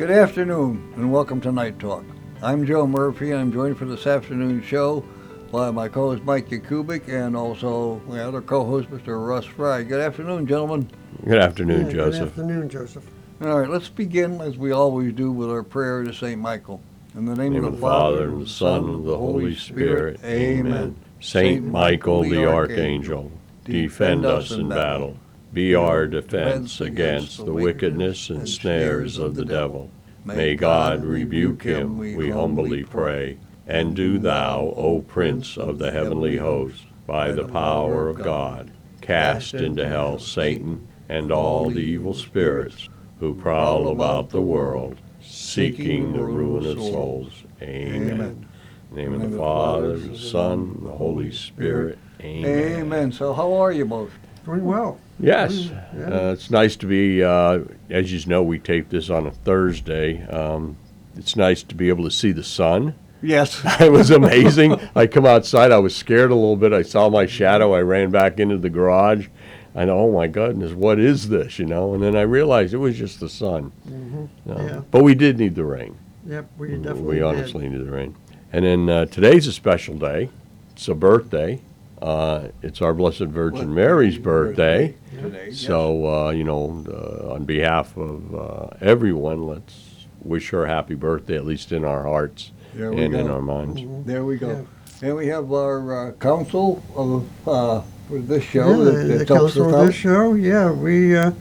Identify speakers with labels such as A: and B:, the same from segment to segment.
A: Good afternoon and welcome to Knight Talk. I'm Joe Murphy and I'm joined for this afternoon show by my co-host Mike Yakubik and also my other co-host Mr. Russ Fry. Good afternoon, gentlemen.
B: Good afternoon,
C: Yeah,
B: Joseph.
C: Good afternoon, Joseph.
A: All right, let's begin as we always do with our prayer to Saint Michael. In the name,
B: In the name of the Father, and the Son, and the Holy Spirit.
A: Amen.
B: Saint Michael the Archangel, defend us in battle. Be our defense against the wickedness and snares of the devil. May God rebuke him, we humbly pray. And do thou, O Prince of the heavenly host, by the power of God, cast into hell Satan and all the evil spirits who prowl about the world, seeking the ruin of souls. Amen. In the name of the Father, the Son, and the Holy Spirit. Amen.
A: Amen. So how are you both?
C: Doing well.
B: Yes, uh, it's nice to be. Uh, as you know, we tape this on a Thursday. Um, it's nice to be able to see the sun.
A: Yes.
B: It was amazing. I come outside. I was scared a little bit. I saw my shadow. I ran back into the garage. I know, oh my goodness, what is this? You know, and then I realized it was just the sun.
C: hmm
B: Uh,
C: Yeah.
B: But we did need the rain.
C: Yep, we definitely
B: we
C: did.
B: honestly need the rain. And then uh, today's a special day. It's a birthday. Uh, it's our Blessed Virgin Mary's birthday.
A: Today. yes.
B: So, uh, you know, uh, on behalf of uh, everyone, let's wish her a happy birthday, at least in our hearts
A: There we
B: and in
A: go.
B: our minds.
C: Mhm.
A: There we
C: Yeah.
A: go. And we have our uh, council of, uh, for this show
C: Yeah,
A: that,
C: the,
A: that
C: the
A: helps
C: council
A: us
C: of
A: out.
C: this show, yeah, we, uh,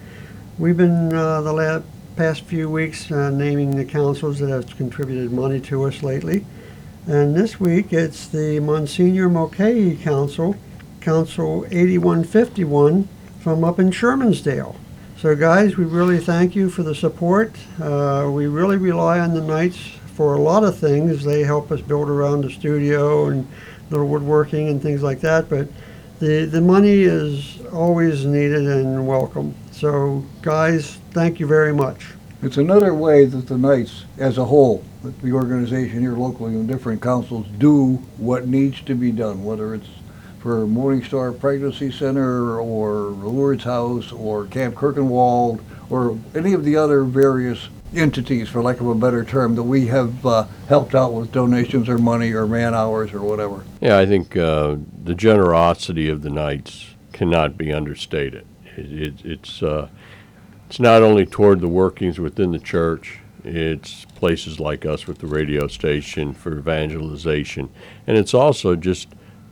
C: we've been, uh, the la- past few weeks, uh, naming the councils that have contributed money to us lately. And this week, it's the Monsignor Mulcahy Council, Council 8151 from up in Shermansdale. So guys, we really thank you for the support. Uh, we really rely on the Knights for a lot of things. They help us build around the studio and little woodworking and things like that, but the, the money is always needed and welcome. So guys, thank you very much.
A: It's another way that the Knights, as a whole, that the organization here locally and different councils do what needs to be done, whether it's for Morning Star Pregnancy Center or Lourdes House or Camp Kirchenwald or any of the other various entities, for lack of a better term, that we have uh, helped out with donations or money or man hours or whatever.
B: Yeah, I think uh, the generosity of the Knights cannot be understated. It, it, it's uh, it's not only toward the workings within the church. It's places like us with the radio station for evangelization, and it's also just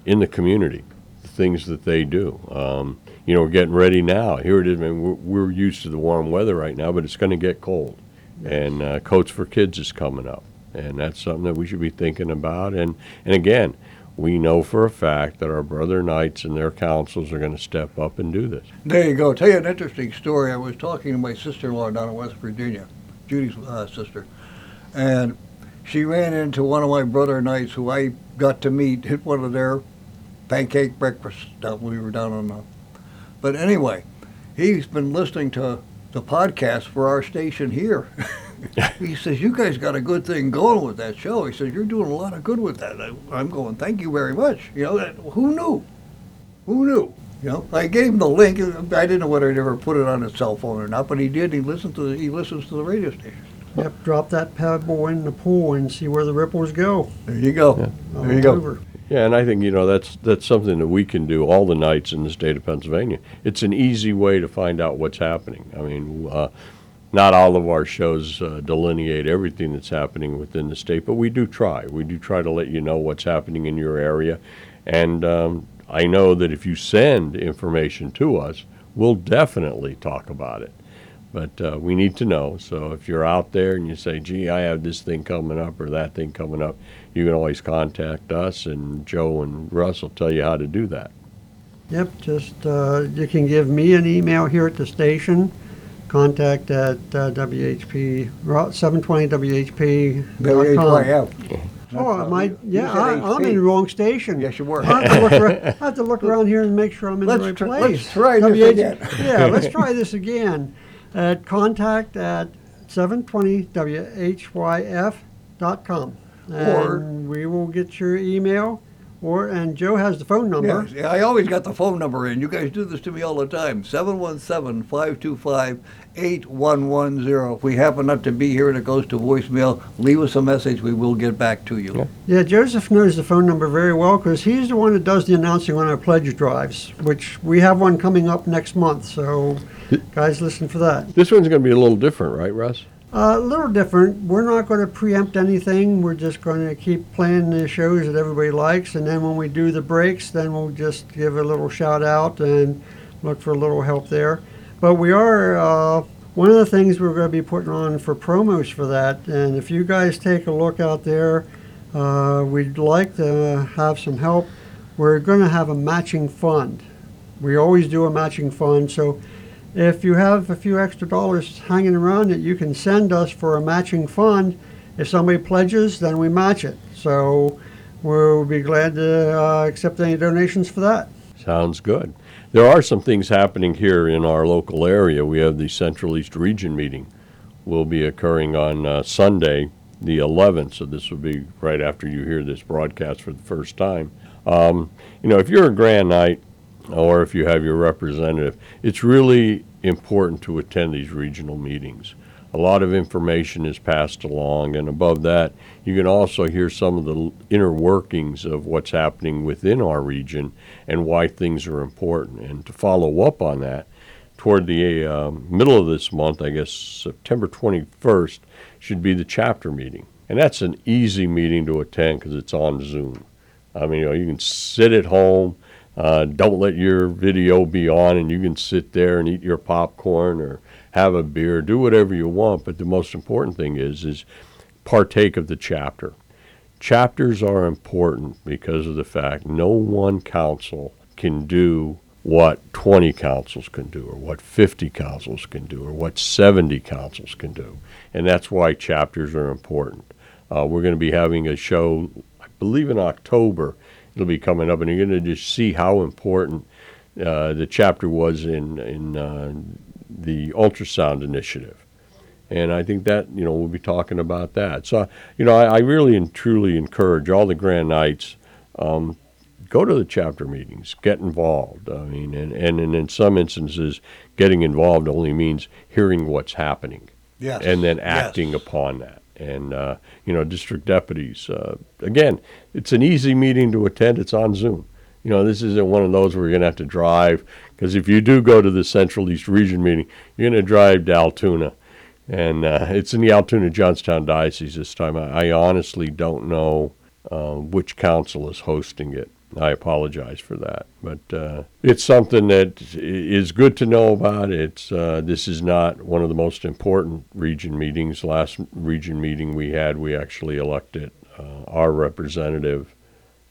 B: in the community, the things that they do. Um, you know, we're getting ready now. Here it is. I mean, we're, we're used to the warm weather right now, but it's going to get cold, and uh, Coats for Kids is coming up, and that's something that we should be thinking about. And and again, we know for a fact that our brother knights and their councils are going to step up and do this.
A: There you go. Tell you an interesting story. I was talking to my sister-in-law down in West Virginia, Judy's uh, sister, and she ran into one of my brother knights who I got to meet at one of their pancake breakfasts that we were down on the. But anyway, he's been listening to the podcast for our station here. he says, "You guys got a good thing going with that show." He says, "You're doing a lot of good with that." I, I'm going, "Thank you very much." You know, that, who knew? Who knew? You know, I gave him the link. I didn't know whether he'd ever put it on his cell phone or not, but he did. He listened to the, he listens to the radio station.
C: Yep, drop that pebble in the pool and see where the ripples go.
A: There you go.
B: Yeah.
A: There you go.
C: Over.
B: Yeah, and I think you know that's that's something that we can do all the knights in the state of Pennsylvania. It's an easy way to find out what's happening. I mean, uh, not all of our shows uh, delineate everything that's happening within the state, but we do try. We do try to let you know what's happening in your area, and um, I know that if you send information to us, we'll definitely talk about it. But uh, we need to know. So if you're out there and you say, "Gee, I have this thing coming up or that thing coming up," you can always contact us, and Joe and Russ will tell you how to do that.
C: Yep, just, uh, you can give me an email here at the station, contact at uh, WHP, Ro- 720WHP.
A: WHYF.
C: Oh, am I,
A: You
C: yeah,
A: said
C: I, I'm in the
A: HP.
C: wrong station.
A: Yes, you were.
C: I have, to look ar- I have to look around here and make sure I'm in
A: Let's
C: the right
A: tr- let's
C: place.
A: try this
C: WH
A: again.
C: Yeah, let's try this again. At contact at 720WHYF.com.
A: Or-
C: And we will get your email, Or and Joe has the phone number.
A: Yes, yeah, I always got the phone number in. You guys do this to me all the time. 717-525-8110. If we happen not to be here and it goes to voicemail, leave us a message. We will get back to you.
B: Yeah.
C: Yeah, Joseph knows the phone number very well because he's the one that does the announcing on our pledge drives, which we have one coming up next month. So, guys, listen for that.
B: This one's going to be a little different, right, Russ?
C: A little different. We're not going to preempt anything. We're just going to keep playing the shows that everybody likes, and then when we do the breaks, then we'll just give a little shout out and look for a little help there. But we are uh, one of the things we're going to be putting on for promos for that. And if you guys take a look out there, uh, we'd like to have some help. We're going to have a matching fund. We always do a matching fund, so if you have a few extra dollars hanging around that you can send us for a matching fund, if somebody pledges, then we match it. So we'll be glad to uh, accept any donations for that.
B: Sounds good. There are some things happening here in our local area. We have the Central East Region meeting will be occurring on uh, Sunday, the 11th. So this will be right after you hear this broadcast for the first time. Um, you know, if you're a Grand Knight or if you have your representative, it's really important to attend these regional meetings. A lot of information is passed along, and above that, you can also hear some of the inner workings of what's happening within our region and why things are important. And to follow up on that, toward the uh, middle of this month, I guess September 21st, should be the chapter meeting. And that's an easy meeting to attend because it's on Zoom. I mean, you know, you can sit at home, uh, don't let your video be on, and you can sit there and eat your popcorn or have a beer, do whatever you want. But the most important thing is, is partake of the chapter. Chapters are important because of the fact no one council can do what 20 councils can do, or what 50 councils can do, or what 70 councils can do. And that's why chapters are important. Uh, we're going to be having a show, I believe in October, it'll be coming up, and you're going to just see how important uh, the chapter was in, in uh, the ultrasound initiative. And I think that, you know, we'll be talking about that. So, you know, I, I really and truly encourage all the Grand Knights, um, go to the chapter meetings, get involved. I mean, and, and, and in some instances, getting involved only means hearing what's happening
A: Yes.
B: and then acting
A: Yes.
B: upon that. And, uh, you know, district deputies, uh, again, it's an easy meeting to attend. It's on Zoom. You know, this isn't one of those where you're going to have to drive, because if you do go to the Central East Region meeting, you're going to drive to Altoona. And uh, it's in the Altoona Johnstown Diocese this time. I, I honestly don't know uh, which council is hosting it. I apologize for that, but uh, it's something that is good to know about. It's uh, this is not one of the most important region meetings. Last region meeting we had, we actually elected uh, our representative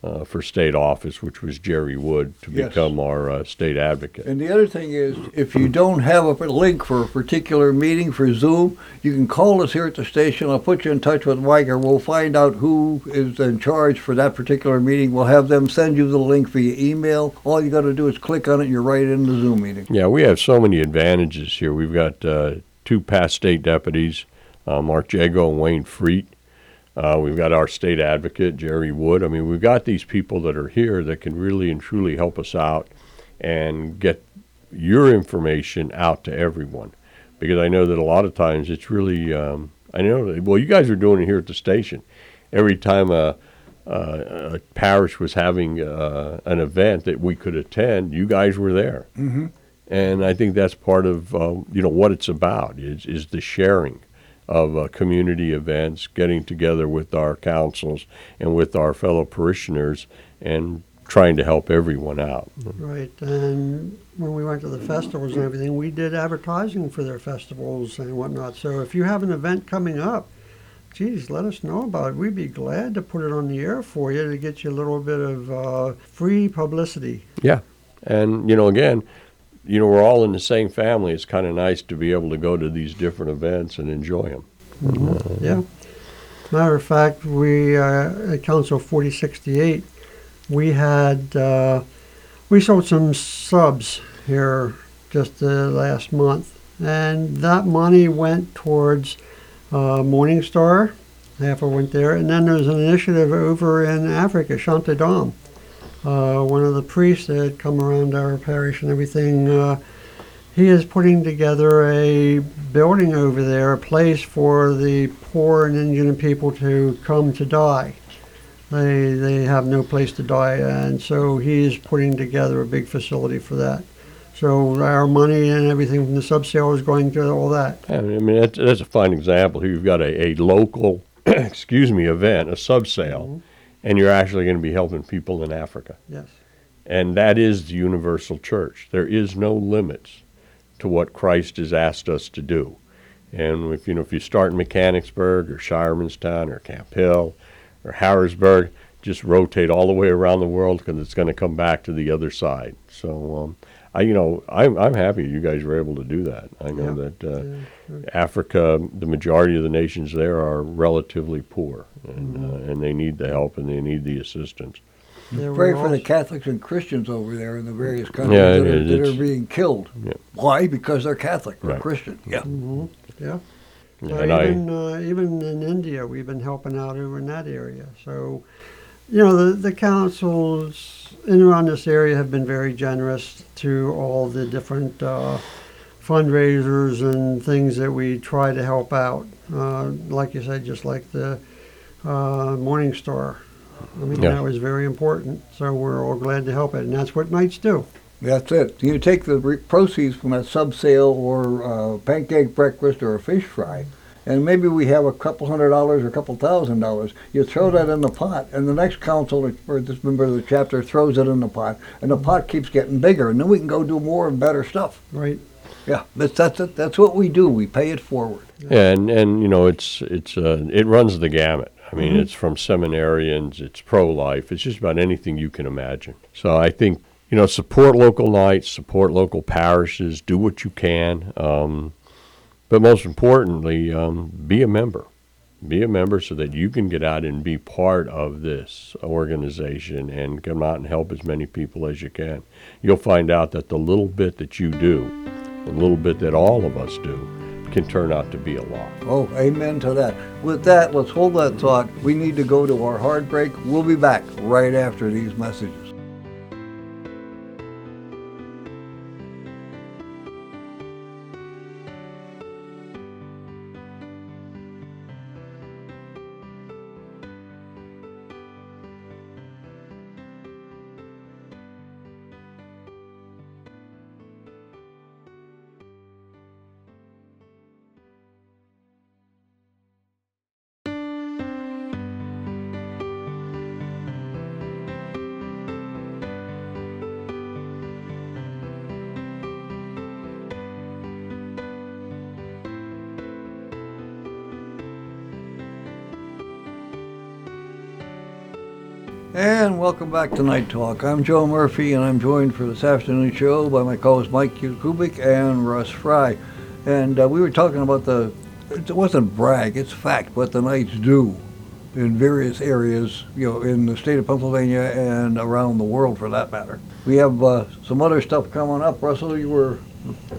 B: uh, for state office, which was Jerry Wood, to
A: Yes.
B: become our uh, state advocate.
A: And the other thing is, if you don't have a link for a particular meeting for Zoom, you can call us here at the station. I'll put you in touch with Mike, or we'll find out who is in charge for that particular meeting. We'll have them send you the link via email. All you got to do is click on it, and you're right in the Zoom meeting.
B: Yeah, we have so many advantages here. We've got uh, two past state deputies, uh, Mark Jago and Wayne Freet. Uh, we've got our state advocate, Jerry Wood. I mean, we've got these people that are here that can really and truly help us out and get your information out to everyone. Because I know that a lot of times it's really, um, I know, that- well, you guys are doing it here at the station. Every time a, a, a parish was having uh, an event that we could attend, you guys were there
A: Mm-hmm.
B: and I think that's part of uh, you know what it's about is is the sharing of uh, community events, getting together with our councils and with our fellow parishioners, and trying to help everyone out.
C: Right. And when we went to the festivals and everything, we did advertising for their festivals and whatnot. So if you have an event coming up, geez, let us know about it. We'd be glad to put it on the air for you to get you a little bit of uh, free publicity.
B: Yeah, and you know again. You know, we're all in the same family. It's kind of nice to be able to go to these different events and enjoy them.
C: Yeah. Matter of fact, we uh, at Council 4068, we had uh, we sold some subs here just uh, last month, and that money went towards uh, Morning Star. Half of went there, and then there's an initiative over in Africa, Shantidam, uh, one of the priests that come around our parish and everything, uh, he is putting together a building over there, a place for the poor and indigent people to come to die. They, they have no place to die, and so he is putting together a big facility for that. So our money and everything from the sub-sale is going to all that.
B: I mean, that's, that's a fine example. Here you've got a, a local, excuse me, event, a sub-sale, and you're actually going to be helping people in Africa.
C: Yes.
B: And that is the universal church. There is no limits to what Christ has asked us to do. And if you know if you start in Mechanicsburg or Shiremanstown or Camp Hill or Harrisburg, just rotate all the way around the world because it's going to come back to the other side. So um, I, you know, I'm I'm happy you guys were able to do that. I know
C: Yeah.
B: that uh,
C: Yeah.
B: Africa, the majority of the nations there are relatively poor, and uh, and they need the help and they need the assistance.
C: There
A: Pray for the Catholics and Christians over there in the various countries
B: Yeah,
A: that, are, that are being killed.
B: Yeah.
A: Why? Because they're Catholic or
B: Right.
A: Christian. Yeah.
C: Mhm, Yeah. Uh,
B: and I,
C: even uh, even in India, we've been helping out over in that area. So, you know, the the councils in and around this area have been very generous to all the different uh, fundraisers and things that we try to help out. Uh, like you said, just like the uh, Morning Star. I mean,
B: Yeah.
C: that was very important. So we're all glad to help it, and that's what Knights do.
A: That's it. You take the re- proceeds from a sub sale or uh, pancake breakfast or a fish fry, and maybe we have a couple hundred dollars or a couple thousand dollars. You throw that in the pot, and the next council or this member of the chapter throws it in the pot, and the pot keeps getting bigger, and then we can go do more and better stuff.
C: Right.
A: Yeah, that's that's it. That's what we do. We pay it forward.
B: and and you know it's it's uh, it runs the gamut. I mean, it's from seminarians, it's pro life, it's just about anything you can imagine. So I think you know support local knights, support local parishes, do what you can, um, but most importantly, um, be a member. Be a member so that you can get out and be part of this organization and come out and help as many people as you can. You'll find out that the little bit that you do, the little bit that all of us do, can turn out to be a lot.
A: Oh, amen to that. With that, let's hold that thought. We need to go to our hard break. We'll be back right after these messages. And welcome back to Knight Talk. I'm Joe Murphy, and I'm joined for this afternoon show by my co-hosts Mike Kubik and Russ Fry. And uh, we were talking about the, it wasn't brag, it's fact, what the Knights do in various areas, you know, in the state of Pennsylvania and around the world for that matter. We have uh, some other stuff coming up. Russell, you were,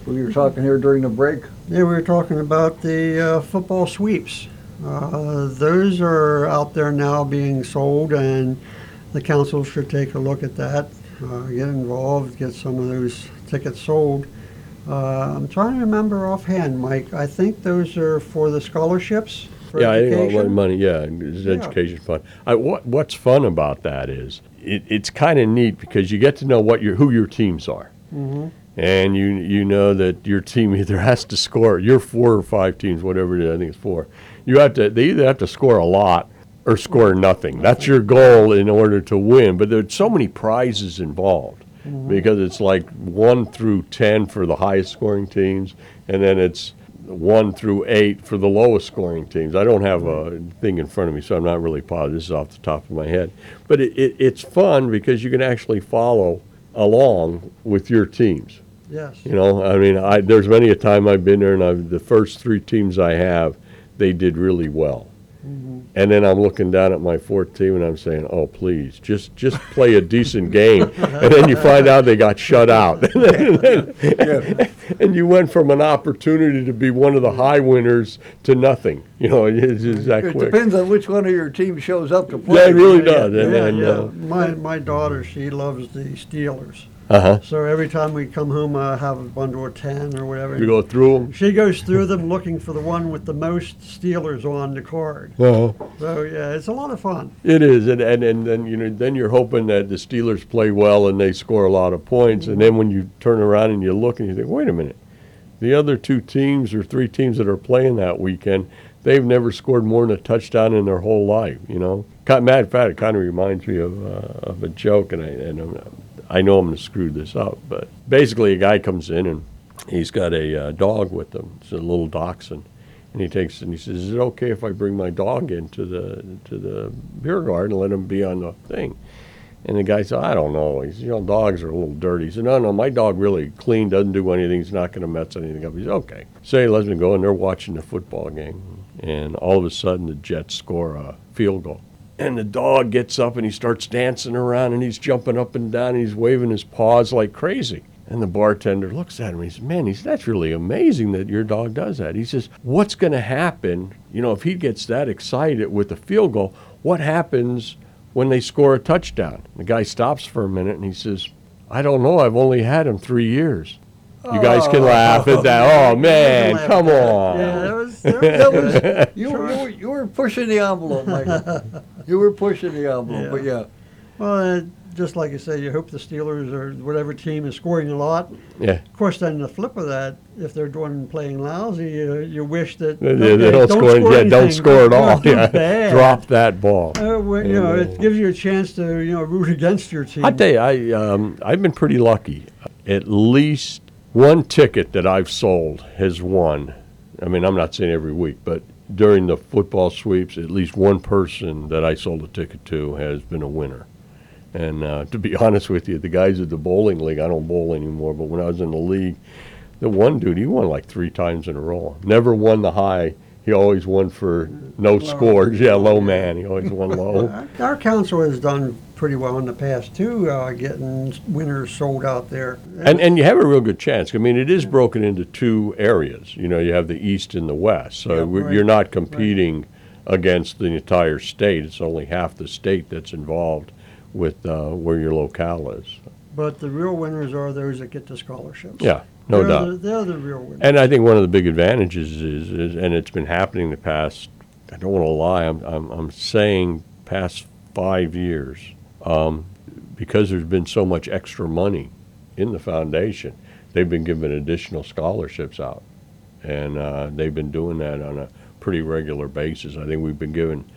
A: we were talking here during the break.
C: Yeah, we were talking about the uh, football sweeps. Uh, those are out there now being sold, and the council should take a look at that, uh, get involved, get some of those tickets sold. Uh, I'm trying to remember offhand, Mike. I think those are for the scholarships for
B: yeah, I think
C: education.
B: all my money. Yeah, it's
C: Yeah.
B: education fund. I, what What's fun about that is it, it's kind of neat because you get to know what your who your teams are,
C: Mhm.
B: and you you know that your team either has to score. Your four or five teams, whatever it is, I think it's four. You have to. They either have to score a lot or score nothing. That's your goal in order to win. But there's so many prizes involved mm-hmm. because it's like one through ten for the highest scoring teams, and then it's one through eight for the lowest scoring teams. I don't have a thing in front of me, so I'm not really positive. This is off the top of my head, but it, it, it's fun because you can actually follow along with your teams.
C: Yes.
B: You know, I mean, I, there's many a time I've been there, and I've, the first three teams I have, they did really well. And then I'm looking down at my fourth team and I'm saying, "Oh, please, just just play a decent game." and then you find out they got shut out.
A: and, Yeah.
B: and you went from an opportunity to be one of the high winners to nothing. You know, it's just that
A: It
B: quick.
A: depends on which one of your team shows up to play.
B: Yeah, it really does. And,
C: Yeah,
B: and, uh,
C: My, my daughter, she loves the Steelers.
B: Uh-huh.
C: So every time we come home, I have a bundle of 10 or whatever.
B: You go through them.
C: She goes through them looking for the one with the most Steelers on the card.
B: Uh-huh.
C: So yeah, it's a lot of fun.
B: It is, and, and, and then you know, then you're hoping that the Steelers play well and they score a lot of points, and then when you turn around and you look and you think, wait a minute, the other two teams or three teams that are playing that weekend, they've never scored more than a touchdown in their whole life. You know, matter of fact, it kind of reminds me of uh, of a joke, and I and I'm, I know I'm going to screw this up, but basically, a guy comes in and he's got a uh, dog with him. It's a little dachshund. And he takes and he says, "Is it okay if I bring my dog into the to the beer garden and let him be on the thing?" And the guy said, "I don't know. He's, you know, dogs are a little dirty." He said, "No, no, my dog really clean, doesn't do anything. He's not going to mess anything up." He said, "Okay." So he lets me go, and they're watching the football game, and all of a sudden the Jets score a field goal. And the dog gets up and he starts dancing around and he's jumping up and down and he's waving his paws like crazy. And the bartender looks at him and he says, Man, he says, that's really amazing that your dog does that. He says, What's going to happen, you know, if he gets that excited with a field goal, what happens when they score a touchdown? The guy stops for a minute and he says, I don't know. I've only had him three years. You guys can oh. laugh at that. Oh, man, come on.
C: Yeah, that was, that was
A: That was, you, were- you, were, you were pushing the envelope, Michael. You were pushing the envelope, but yeah.
C: Well, uh, just like you say, you hope the Steelers or whatever team is scoring a lot.
B: Yeah.
C: Of course, then the flip of that, if they're doing playing lousy, you, you wish that
B: They,
C: okay,
B: they don't, score, yeah, don't score at all. Yeah. Drop that ball.
C: Uh, well, you know, it gives you a chance to you know root against your team.
B: I tell you, I um, I've been pretty lucky. At least one ticket that I've sold has won. I mean, I'm not saying every week, but during the football sweeps, at least one person that I sold a ticket to has been a winner. And uh, to be honest with you, the guys at the bowling league, I don't bowl anymore, but when I was in the league, the one dude, he won like three times in a row. Never won the high. He always won for no scores. Yeah, low man. He always won low.
C: Our- Our council has done pretty well in the past too, uh, getting winners sold out there.
B: And and you have a real good chance. I mean, it is broken into two areas. You know, you have the east and the west. So
A: Yeah,
C: right.
B: you're not competing against the entire state. It's only half the state that's involved with uh, where your locale is.
C: But the real winners are those that get the scholarships.
B: Yeah, no
C: they're
B: doubt.
C: The, they're the real winners.
B: And I think one of the big advantages is, is and it's been happening the past. I don't want to lie. I'm I'm, I'm saying past five years, um, because there's been so much extra money in the foundation. They've been giving additional scholarships out, and uh, they've been doing that on a pretty regular basis. I think we've been given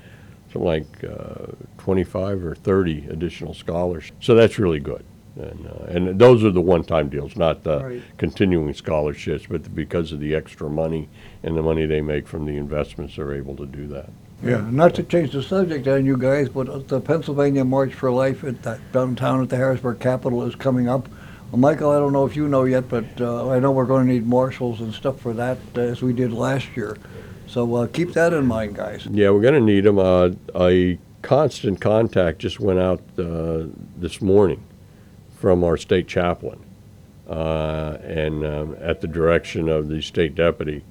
B: something like uh, 25 or 30 additional scholarships. So that's really good. And, uh, and those are the one-time deals, not the
C: Right.
B: continuing scholarships, but because of the extra money and the money they make from the investments, they're able to do that.
A: Yeah, not to change the subject on you guys, but the Pennsylvania March for Life at that downtown at the Harrisburg Capitol is coming up. Well, Michael, I don't know if you know yet, but uh, I know we're going to need marshals and stuff for that uh, as we did last year. So uh, keep that in mind, guys.
B: Yeah, we're going to need them. Uh, a constant contact just went out uh, this morning from our state chaplain, uh, and um, at the direction of the state deputy,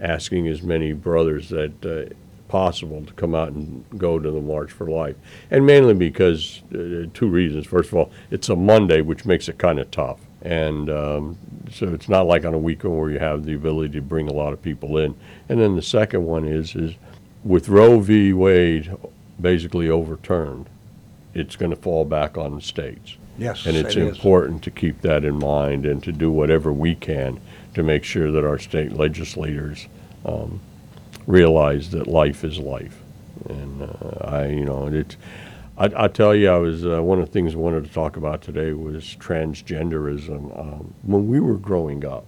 B: asking as many brothers that uh, possible to come out and go to the March for Life, and mainly because uh, two reasons. First of all, it's a Monday, which makes it kind of tough, and um, so it's not like on a weekend where you have the ability to bring a lot of people in. And then the second one is is with Roe v. Wade basically overturned, it's going to fall back on the states.
A: Yes,
B: And it's
A: it
B: important to keep that in mind and to do whatever we can to make sure that our state legislators um, realize that life is life. And uh, I, you know, it. I, I tell you, I was uh, one of the things I wanted to talk about today was transgenderism. Um, when we were growing up,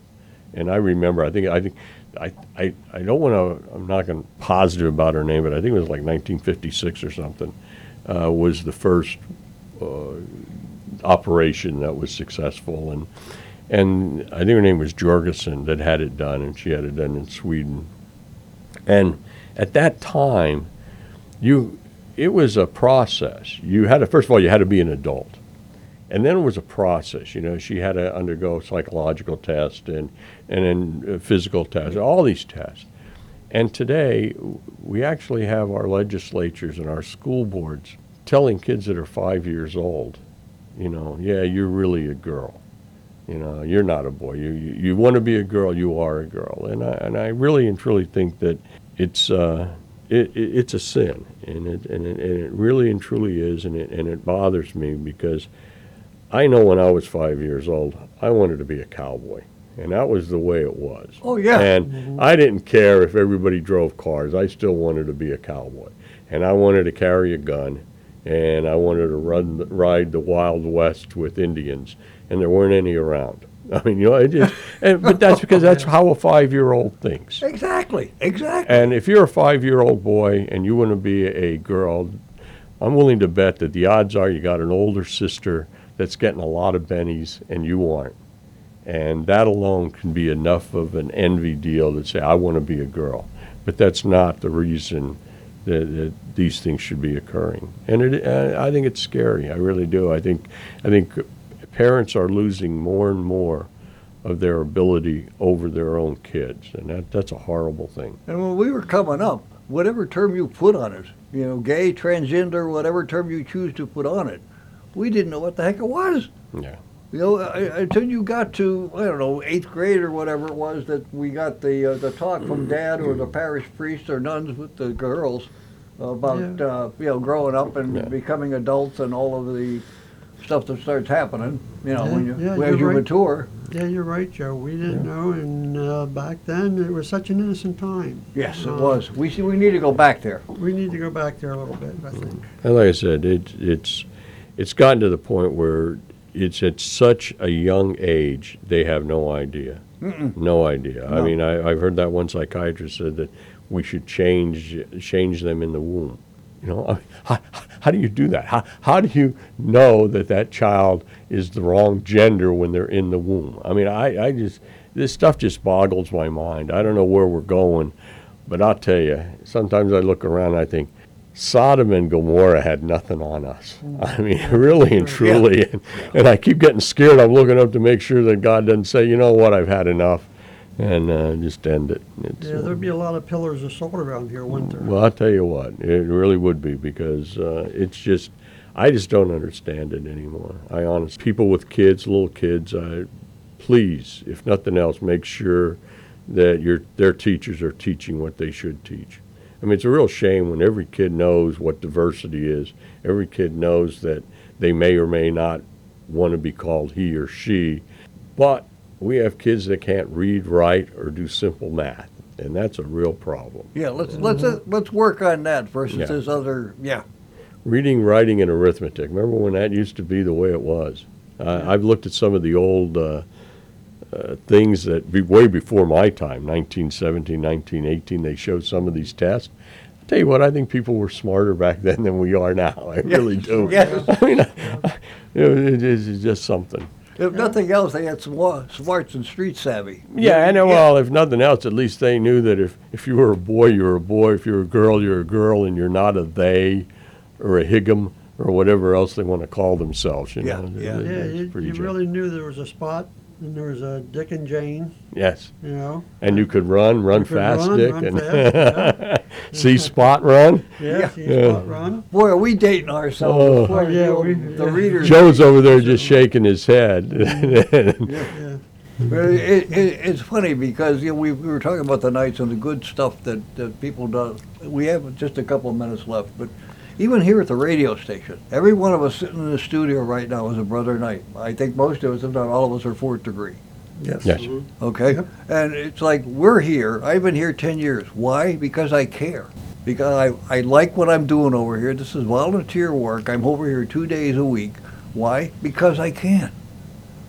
B: and I remember, I think, I think, I, I, I don't want to. I'm not going to positive about her name, but I think it was like 1956 or something. Uh, was the first uh, operation that was successful, and and I think her name was Jorgensen that had it done, and she had it done in Sweden. And at that time, you, it was a process. You had to, first of all, you had to be an adult. And then it was a process, you know, she had to undergo psychological tests and, and then uh, physical tests, all these tests. And today, we actually have our legislatures and our school boards telling kids that are five years old, you know, yeah, you're really a girl. You know, you're not a boy. You, you, you want to be a girl, you are a girl. And I, and I really and truly think that it's, uh, it, it, it's a sin. And it, and, it, and it really and truly is. And it, and it bothers me because I know when I was five years old, I wanted to be a cowboy. And that was the way it was.
A: Oh, yeah.
B: And I didn't care if everybody drove cars. I still wanted to be a cowboy. And I wanted to carry a gun. And I wanted to run, ride the Wild West with Indians. And there weren't any around. I mean, you know, it just, and, but that's because that's how a five-year-old thinks.
A: Exactly, exactly.
B: And if you're a five-year-old boy and you want to be a girl, I'm willing to bet that the odds are you got an older sister that's getting a lot of bennies and you aren't. And that alone can be enough of an envy deal to say, I want to be a girl. But that's not the reason that, that these things should be occurring. And it, I think it's scary. I really do. I think, I think parents are losing more and more of their ability over their own kids, and that, that's a horrible thing.
A: And when we were coming up, whatever term you put on it, you know, gay, transgender, whatever term you choose to put on it, we didn't know what the heck it was.
B: Yeah.
A: You know, I- I- until you got to I don't know eighth grade or whatever it was that we got the uh, the talk from dad or the parish priest or nuns with the girls about
C: Yeah.
A: uh, you know growing up and
B: Yeah.
A: becoming adults and all of the stuff that starts happening. You know,
C: Yeah,
A: when you
C: yeah,
A: as
C: you're
A: you
C: right.
A: mature.
C: Yeah, you're right, Joe. We didn't know, and uh, back then it was such an innocent time.
A: Yes, it
C: Uh,
A: was. We see, we need to go back there.
C: We need to go back there a little bit, I think.
B: And like I said, it, it's it's gotten to the point where it's at such a young age they have no idea,
A: Mm-mm.
B: no idea. I
A: No.
B: mean, I, I've heard that one psychiatrist said that we should change change them in the womb. You know, I mean, how, how do you do that? How, how do you know that that child is the wrong gender when they're in the womb? I mean, I, I just this stuff just boggles my mind. I don't know where we're going, but I'll tell you, sometimes I look around and I think, Sodom and Gomorrah had nothing on us. Mm. I mean, really and truly. And, and I keep getting scared. I'm looking up to make sure that God doesn't say, you know what, I've had enough, and uh, just end it. It's,
C: Yeah, there'd be a lot of pillars of salt around here, wouldn't there?
B: well, I'll tell you what, it really would be because uh, it's just, I just don't understand it anymore. I honestly, people with kids, little kids, uh, please, if nothing else, make sure that your their teachers are teaching what they should teach. I mean, it's a real shame when every kid knows what diversity is. Every kid knows that they may or may not want to be called he or she, but we have kids that can't read, write, or do simple math, and that's a real problem.
A: Yeah, let's let's uh, let's work on that versus
B: Yeah.
A: this other. Yeah,
B: Reading, writing, and arithmetic. Remember when that used to be the way it was? Uh, I've looked at some of the old uh, uh, things that be way before my time, 1917, 1918. They showed some of these tests. I'll tell you what, I think people were smarter back then than we are now. I really do.
A: Yes.
B: I mean, it, it's just something.
A: If nothing else, they had some wa- smarts and street savvy.
B: Yeah, I know. Well, if nothing else, at least they knew that if, if you were a boy, you were a boy. If you're a girl, you're a girl, and you're not a they or a higum or whatever else they want to call themselves. You
A: Yeah,
B: know,
A: yeah.
B: It-
C: Yeah,
B: it's
C: you,
B: pretty
C: you
B: gen-
C: really knew there was a spot, and there was a Dick and Jane,
B: yes,
C: you know?
B: and you could run, run
C: could
B: fast,
C: run,
B: Dick,
C: run
B: and
C: fast,
B: see spot run.
C: Yeah, see
B: Yeah.
C: spot run.
A: Boy, are we dating ourselves?
B: Oh.
A: Boy,
C: Oh, yeah,
A: the,
C: we-
A: the readers.
B: Joe's over there just shaking his head.
C: Yeah,
A: But It, it, it's funny because you know, we, we were talking about the knights and the good stuff that, that people do. We have just a couple of minutes left, but even here at the radio station, every one of us sitting in the studio right now is a brother knight. I think most of us, if not all of us, are fourth degree.
C: yes.
B: Yes. Mm-hmm.
A: Okay,
C: Yep.
A: and it's like we're here. I've been here ten years. Why? Because I care. Because I, I like what I'm doing over here. This is volunteer work. I'm over here two days a week. Why? Because I can.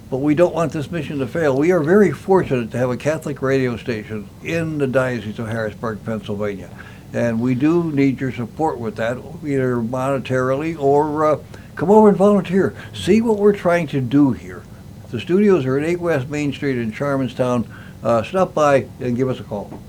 A: But we don't want this mission to fail. We are very fortunate to have a Catholic radio station in the Diocese of Harrisburg, Pennsylvania. And we do need your support with that, either monetarily or uh, come over and volunteer. See what we're trying to do here. The studios are at 8 West Main Street in Shiremanstown. Uh, stop by and give us a call.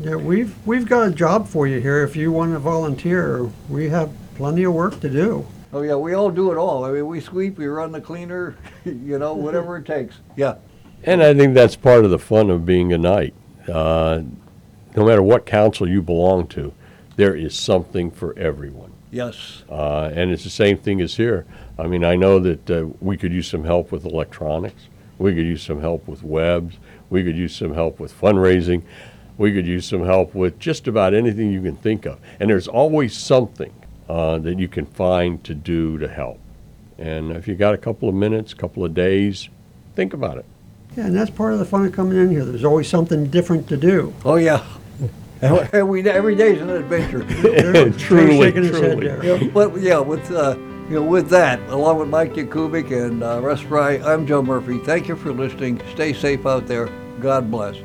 C: Yeah, we've, we've got a job for you here. If you want to volunteer, we have plenty of work to do.
A: Oh, yeah, we all do it all. I mean, we sweep, we run the cleaner, you know, whatever it takes. Yeah.
B: And I think that's part of the fun of being a knight. Uh, no matter what council you belong to, there is something for everyone.
A: Yes.
B: Uh, and it's the same thing as here. I mean, I know that uh, we could use some help with electronics. We could use some help with webs. We could use some help with fundraising. We could use some help with just about anything you can think of. And there's always something uh, that you can find to do to help. And if you got a couple of minutes, a couple of days, think about it.
C: Yeah, and that's part of the fun of coming in here. There's always something different to do.
A: Oh, yeah. And we, every day's an adventure.
C: There's Jay
B: Truly,
C: shaking
B: truly.
C: there.
A: Yeah, but yeah, with uh, you know, with that, along with Mike Jakubik and uh, Russ Fry, I'm Joe Murphy. Thank you for listening. Stay safe out there. God bless.